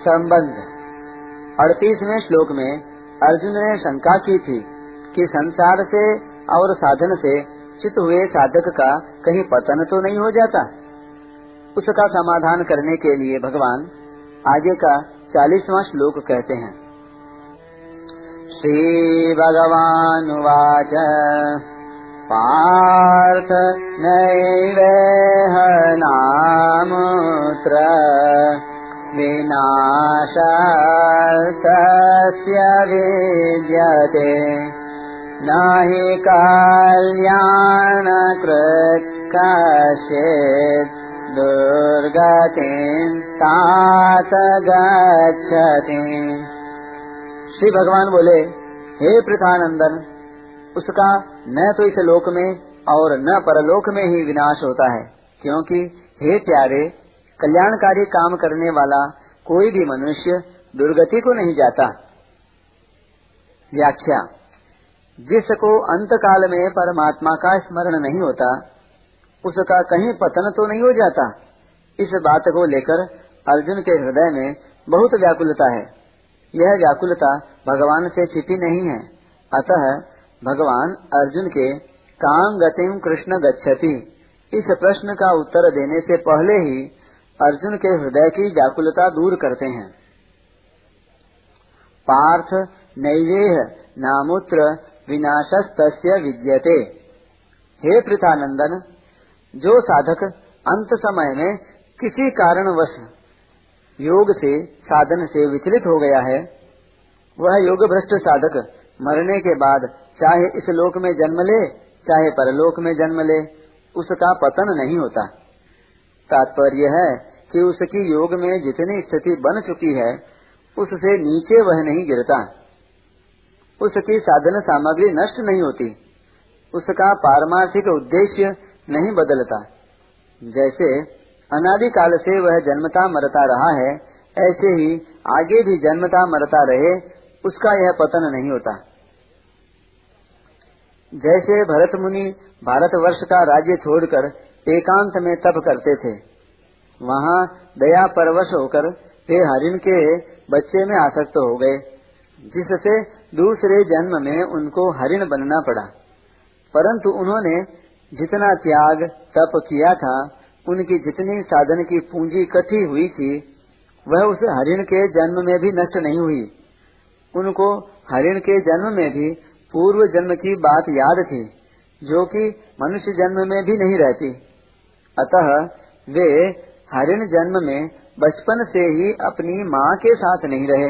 संबंध। अड़तीसवें श्लोक में अर्जुन ने शंका की थी कि संसार से और साधन से चित हुए साधक का कहीं पतन तो नहीं हो जाता? उसका समाधान करने के लिए भगवान आगे का चालीसवा श्लोक कहते हैं। श्री भगवान वाच पार्थ नैवेह नामुत्र। विनाशस्य विद्यते। न हि कल्याणकृत् कश्चित् दुर्गतिं तात गच्छति। श्री भगवान बोले, हे पृथानंदन उसका न तो इस लोक में और न परलोक में ही विनाश होता है, क्योंकि हे प्यारे कल्याणकारी काम करने वाला कोई भी मनुष्य दुर्गति को नहीं जाता। व्याख्या, जिसको अंत काल में परमात्मा का स्मरण नहीं होता, उसका कहीं पतन तो नहीं हो जाता। इस बात को लेकर अर्जुन के हृदय में बहुत व्याकुलता है। यह व्याकुलता भगवान से छिपी नहीं है। अतः भगवान अर्जुन के काम गतिम कृष्ण गच्छति। इस प्रश्न का उत्तर देने से पहले ही अर्जुन के हृदय की व्याकुलता दूर करते हैं। पार्थ नैवेह नामूत्र विनाशस्त विद्यते। हे पृथानंदन, जो साधक अंत समय में किसी कारणवश योग से, साधन से विचलित हो गया है, वह योग भ्रष्ट साधक मरने के बाद चाहे इस लोक में जन्म ले, चाहे परलोक में जन्म ले, उसका पतन नहीं होता। तात्पर्य है कि उसकी योग में जितनी स्थिति बन चुकी है, उससे नीचे वह नहीं गिरता। उसकी साधन सामग्री नष्ट नहीं होती। उसका पारमार्थिक उद्देश्य नहीं बदलता। जैसे अनादिकाल से वह जन्मता मरता रहा है, ऐसे ही आगे भी जन्मता मरता रहे, उसका यह पतन नहीं होता। जैसे भरत मुनि भारत वर्ष का राज्य छोड़कर एकांत में तप करते थे वहाँ दया परवश होकर वे हरिण के बच्चे में आसक्त हो गए, जिससे दूसरे जन्म में उनको हरिण बनना पड़ा। परंतु उन्होंने जितना त्याग तप किया था, उनकी जितनी साधन की पूंजी इकट्ठी हुई थी, वह उस हरिण के जन्म में भी नष्ट नहीं हुई। उनको हरिण के जन्म में भी पूर्व जन्म की बात याद थी, जो कि मनुष्य जन्म में भी नहीं रहती। अतः वे हरिण जन्म में बचपन से ही अपनी माँ के साथ नहीं रहे।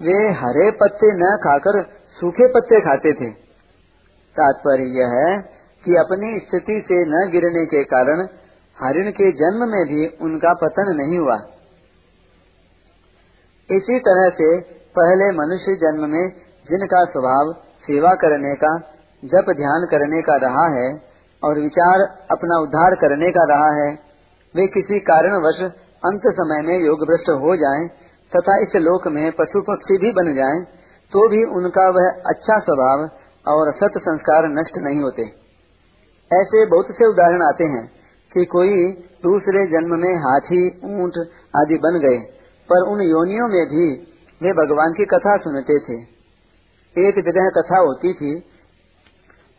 वे हरे पत्ते न खाकर सूखे पत्ते खाते थे। तात्पर्य यह है कि अपनी स्थिति से न गिरने के कारण हरिण के जन्म में भी उनका पतन नहीं हुआ। इसी तरह से पहले मनुष्य जन्म में जिनका स्वभाव सेवा करने का, जप ध्यान करने का रहा है और विचार अपना उद्धार करने का रहा है वे किसी कारणवश अंत समय में योग भ्रष्ट हो जाएँ तथा इस लोक में पशु पक्षी भी बन जाएँ, तो भी उनका वह अच्छा स्वभाव और सत संस्कार नष्ट नहीं होते। ऐसे बहुत से उदाहरण आते हैं कि कोई दूसरे जन्म में हाथी ऊँट आदि बन गए पर उन योनियों में भी वे भगवान की कथा सुनते थे। एक जगह कथा होती थी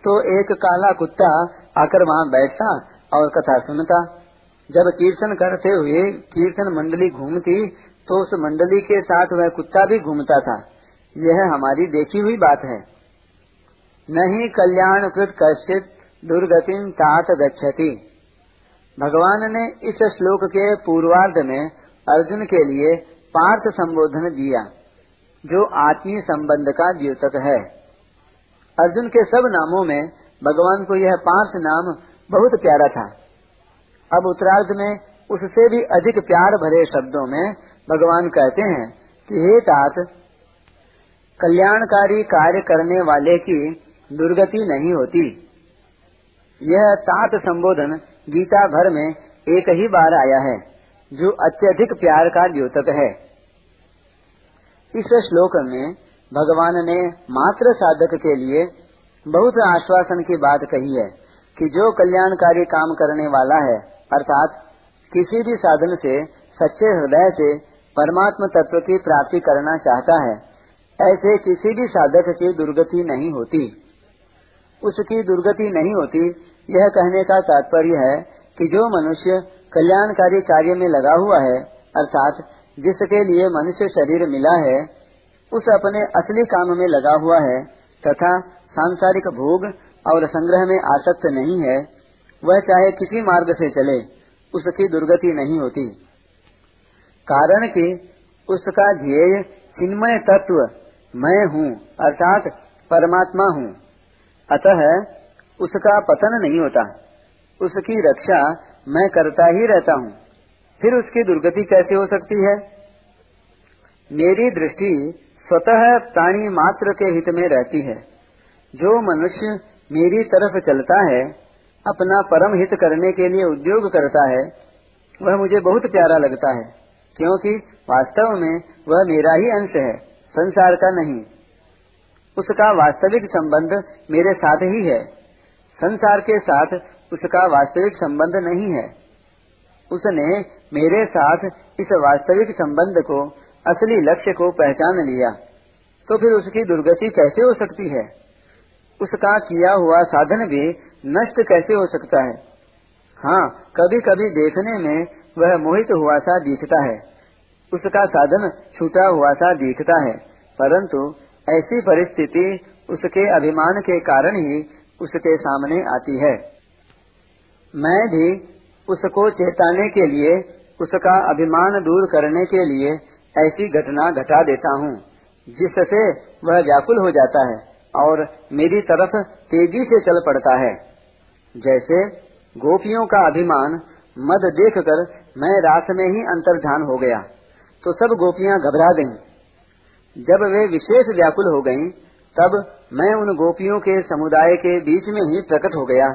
तो एक काला कुत्ता आकर वहाँ बैठता और कथा सुनता। जब कीर्तन करते हुए कीर्तन मंडली घूमती तो उस मंडली के साथ वह कुत्ता भी घूमता था। यह हमारी देखी हुई बात है। नहीं कल्याण कृत कश्चित दुर्गति तात गच्छति। भगवान ने इस श्लोक के पूर्वार्ध में अर्जुन के लिए पार्थ संबोधन दिया, जो आत्मीय संबंध का द्योतक है। अर्जुन के सब नामों में भगवान को यह पार्थ नाम बहुत प्यारा था। अब उत्तरार्ध में उससे भी अधिक प्यार भरे शब्दों में भगवान कहते हैं कि हे तात, कल्याणकारी कार्य करने वाले की दुर्गति नहीं होती। यह तात संबोधन गीता भर में एक ही बार आया है, जो अत्यधिक प्यार का द्योतक है। इस श्लोक में भगवान ने मात्र साधक के लिए बहुत आश्वासन की बात कही है कि जो कल्याणकारी काम करने वाला है अर्थात किसी भी साधन से सच्चे हृदय से परमात्म तत्व की प्राप्ति करना चाहता है, ऐसे किसी भी साधक की दुर्गति नहीं होती। उसकी दुर्गति नहीं होती, यह कहने का तात्पर्य है कि जो मनुष्य कल्याणकारी कार्य में लगा हुआ है, अर्थात जिसके लिए मनुष्य शरीर मिला है, उस अपने असली काम में लगा हुआ है, तथा सांसारिक भोग और संग्रह में आसक्त नहीं है वह चाहे किसी मार्ग से चले, उसकी दुर्गति नहीं होती। कारण कि उसका ध्येय चिन्मय तत्व मैं हूँ, अर्थात परमात्मा हूँ। अतः उसका पतन नहीं होता। उसकी रक्षा मैं करता ही रहता हूँ। फिर उसकी दुर्गति कैसे हो सकती है? मेरी दृष्टि स्वतः प्राणी मात्र के हित में रहती है। जो मनुष्य मेरी तरफ़ चलता है अपना परम हित करने के लिए उद्योग करता है, वह मुझे बहुत प्यारा लगता है, क्योंकि वास्तव में वह मेरा ही अंश है, संसार का नहीं। उसका वास्तविक संबंध मेरे साथ ही है। संसार के साथ उसका वास्तविक संबंध नहीं है। उसने मेरे साथ इस वास्तविक संबंध को, असली लक्ष्य को पहचान लिया तो फिर उसकी दुर्गति कैसे हो सकती है? उसका किया हुआ साधन भी नष्ट कैसे हो सकता है? हाँ कभी कभी देखने में वह मोहित हुआ सा दिखता है। उसका साधन छूटा हुआ सा दिखता है, परंतु ऐसी परिस्थिति उसके अभिमान के कारण ही उसके सामने आती है। मैं भी उसको चेताने के लिए, उसका अभिमान दूर करने के लिए ऐसी घटना घटा देता हूँ, जिससे वह व्याकुल हो जाता है। और मेरी तरफ़ तेज़ी से चल पड़ता है जैसे गोपियों का अभिमान मद देखकर मैं रात में ही अंतर्धान हो गया तो सब गोपियाँ घबरा गईं। जब वे विशेष व्याकुल हो गईं, तब मैं उन गोपियों के समुदाय के बीच में ही प्रकट हो गया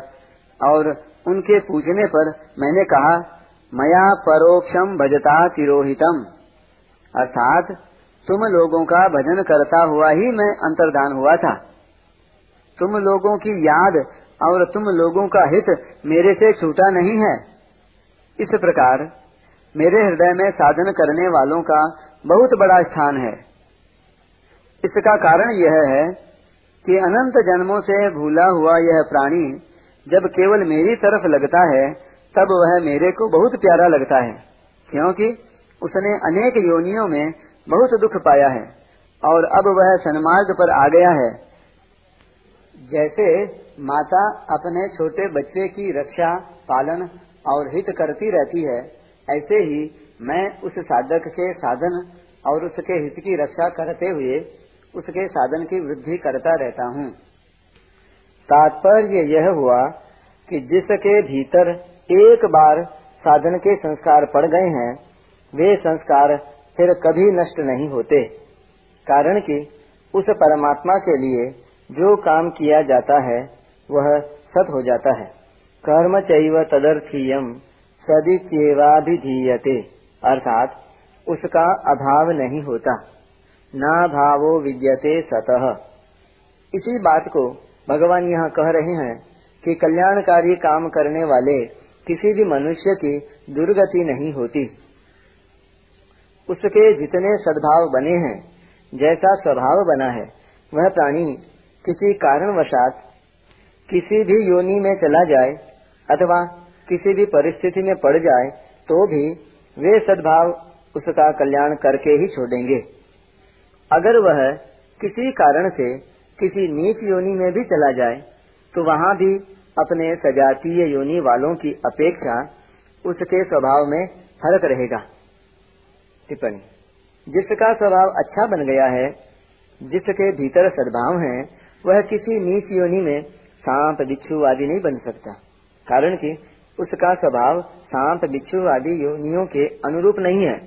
और उनके पूछने पर मैंने कहा मया परोक्षम भजता तिरोहितम अर्थात तुम लोगों का भजन करता हुआ ही मैं अंतर्धान हुआ था। तुम लोगों की याद और तुम लोगों का हित मेरे से छूटा नहीं है। इस प्रकार मेरे हृदय में साधन करने वालों का बहुत बड़ा स्थान है। इसका कारण यह है कि अनंत जन्मों से भूला हुआ यह प्राणी जब केवल मेरी तरफ़ लगता है, तब वह मेरे को बहुत प्यारा लगता है, क्योंकि उसने अनेक योनियों में बहुत दुख पाया है। और अब वह सन्मार्ग पर आ गया है। जैसे माता अपने छोटे बच्चे की रक्षा, पालन और हित करती रहती है, ऐसे ही मैं उस साधक के साधन और उसके हित की रक्षा करते हुए उसके साधन की वृद्धि करता रहता हूँ। तात्पर्य यह हुआ कि जिसके भीतर एक बार साधन के संस्कार पड़ गए हैं, वे संस्कार फिर कभी नष्ट नहीं होते। कारण कि उस परमात्मा के लिए जो काम किया जाता है, वह सत हो जाता है। कर्म चैव तदर्थीयम सदित्येवाभिधीयते। अर्थात उसका अभाव नहीं होता। ना भावो विद्यते सतह इसी बात को भगवान यहाँ कह रहे हैं कि कल्याणकारी काम करने वाले किसी भी मनुष्य की दुर्गति नहीं होती। उसके जितने सद्भाव बने हैं, जैसा स्वभाव बना है, वह प्राणी किसी कारणवशात किसी भी योनि में चला जाए अथवा किसी भी परिस्थिति में पड़ जाए तो भी वे सद्भाव उसका कल्याण करके ही छोड़ेंगे। अगर वह किसी कारण से किसी नीच योनि में भी चला जाए तो वहाँ भी अपने सजातीय योनि वालों की अपेक्षा उसके स्वभाव में फ़र्क रहेगा। टिप्पणी। जिसका स्वभाव अच्छा बन गया है, जिसके भीतर सद्भाव है, वह किसी नीच योनि में सांप, बिच्छू आदि नहीं बन सकता। कारण कि उसका स्वभाव सांप, बिच्छू आदि योनियों के अनुरूप नहीं है,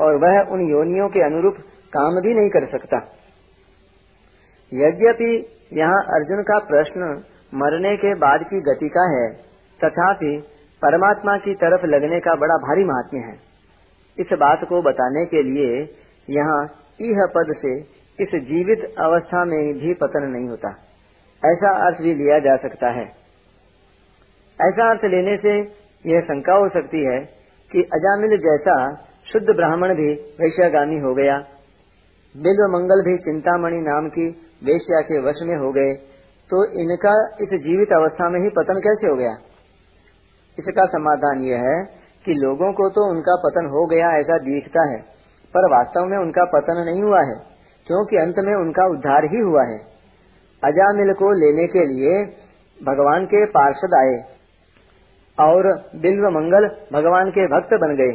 और वह उन योनियों के अनुरूप काम भी नहीं कर सकता। यद्यपि यहाँ अर्जुन का प्रश्न मरने के बाद की गति का है, तथापि परमात्मा की तरफ़ लगने का बड़ा भारी महात्म्य है। इस बात को बताने के लिए यहाँ इह पद से इस जीवित अवस्था में भी पतन नहीं होता। ऐसा अर्थ भी लिया जा सकता है। ऐसा अर्थ लेने से यह शंका हो सकती है कि अजामिल जैसा शुद्ध ब्राह्मण भी वैश्यागामी हो गया, बिल्व मंगल भी चिंतामणि नाम की वेश्या के वश में हो गए तो इनका इस जीवित अवस्था में ही पतन कैसे हो गया? इसका समाधान यह है कि लोगों को तो उनका पतन हो गया ऐसा दिखता है, पर वास्तव में उनका पतन नहीं हुआ है, क्योंकि अंत में उनका उद्धार ही हुआ है। अजामिल को लेने के लिए भगवान के पार्षद आए, और बिल्व मंगल भगवान के भक्त बन गए।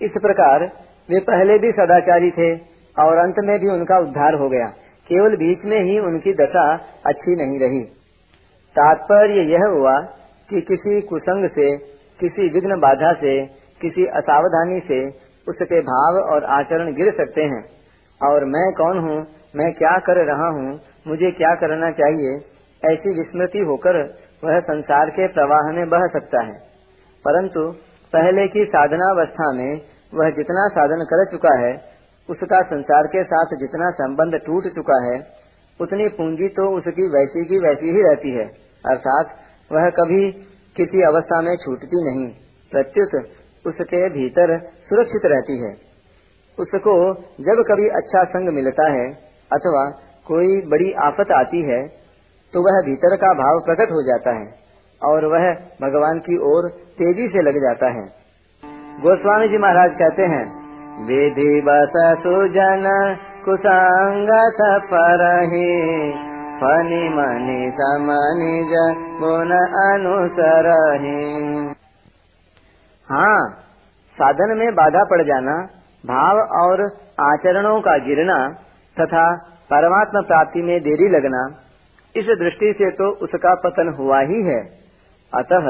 इस प्रकार वे पहले भी सदाचारी थे, और अंत में भी उनका उद्धार हो गया। केवल बीच में ही उनकी दशा अच्छी नहीं रही। तात्पर्य यह हुआ कि किसी कुसंग से किसी विघ्न बाधा से, किसी असावधानी से उसके भाव और आचरण गिर सकते हैं। और मैं कौन हूँ? मैं क्या कर रहा हूँ? मुझे क्या करना चाहिए? ऐसी विस्मृति होकर वह संसार के प्रवाह में बह सकता है। परंतु पहले की साधनावस्था में वह जितना साधन कर चुका है, उसका संसार के साथ जितना संबंध टूट चुका है, उतनी पूंजी तो उसकी वैसी की वैसी ही रहती है। अर्थात वह कभी किसी अवस्था में छूटती नहीं। प्रत्युत उसके भीतर सुरक्षित रहती है। उसको जब कभी अच्छा संग मिलता है अथवा कोई बड़ी आफत आती है तो वह भीतर का भाव प्रकट हो जाता है और वह भगवान की ओर तेज़ी से लग जाता है। गोस्वामी जी महाराज कहते हैं विधि बस सुजन कुसंग फनि मनि समनि गुण अनुसर हाँ साधन में बाधा पड़ जाना भाव और आचरणों का गिरना तथा परमात्मा प्राप्ति में देरी लगना इस दृष्टि से तो उसका पतन हुआ ही है। अतः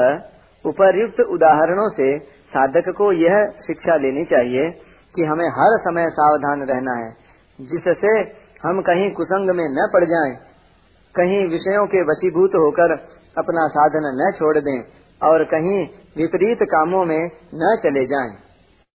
उपर्युक्त उदाहरणों से साधक को यह शिक्षा लेनी चाहिए कि हमें हर समय सावधान रहना है जिससे हम कहीं कुसंग में न पड़ जाएँ, कहीं विषयों के वशीभूत होकर अपना साधन न छोड़ दें और कहीं विपरीत कामों में न चले जाएँ।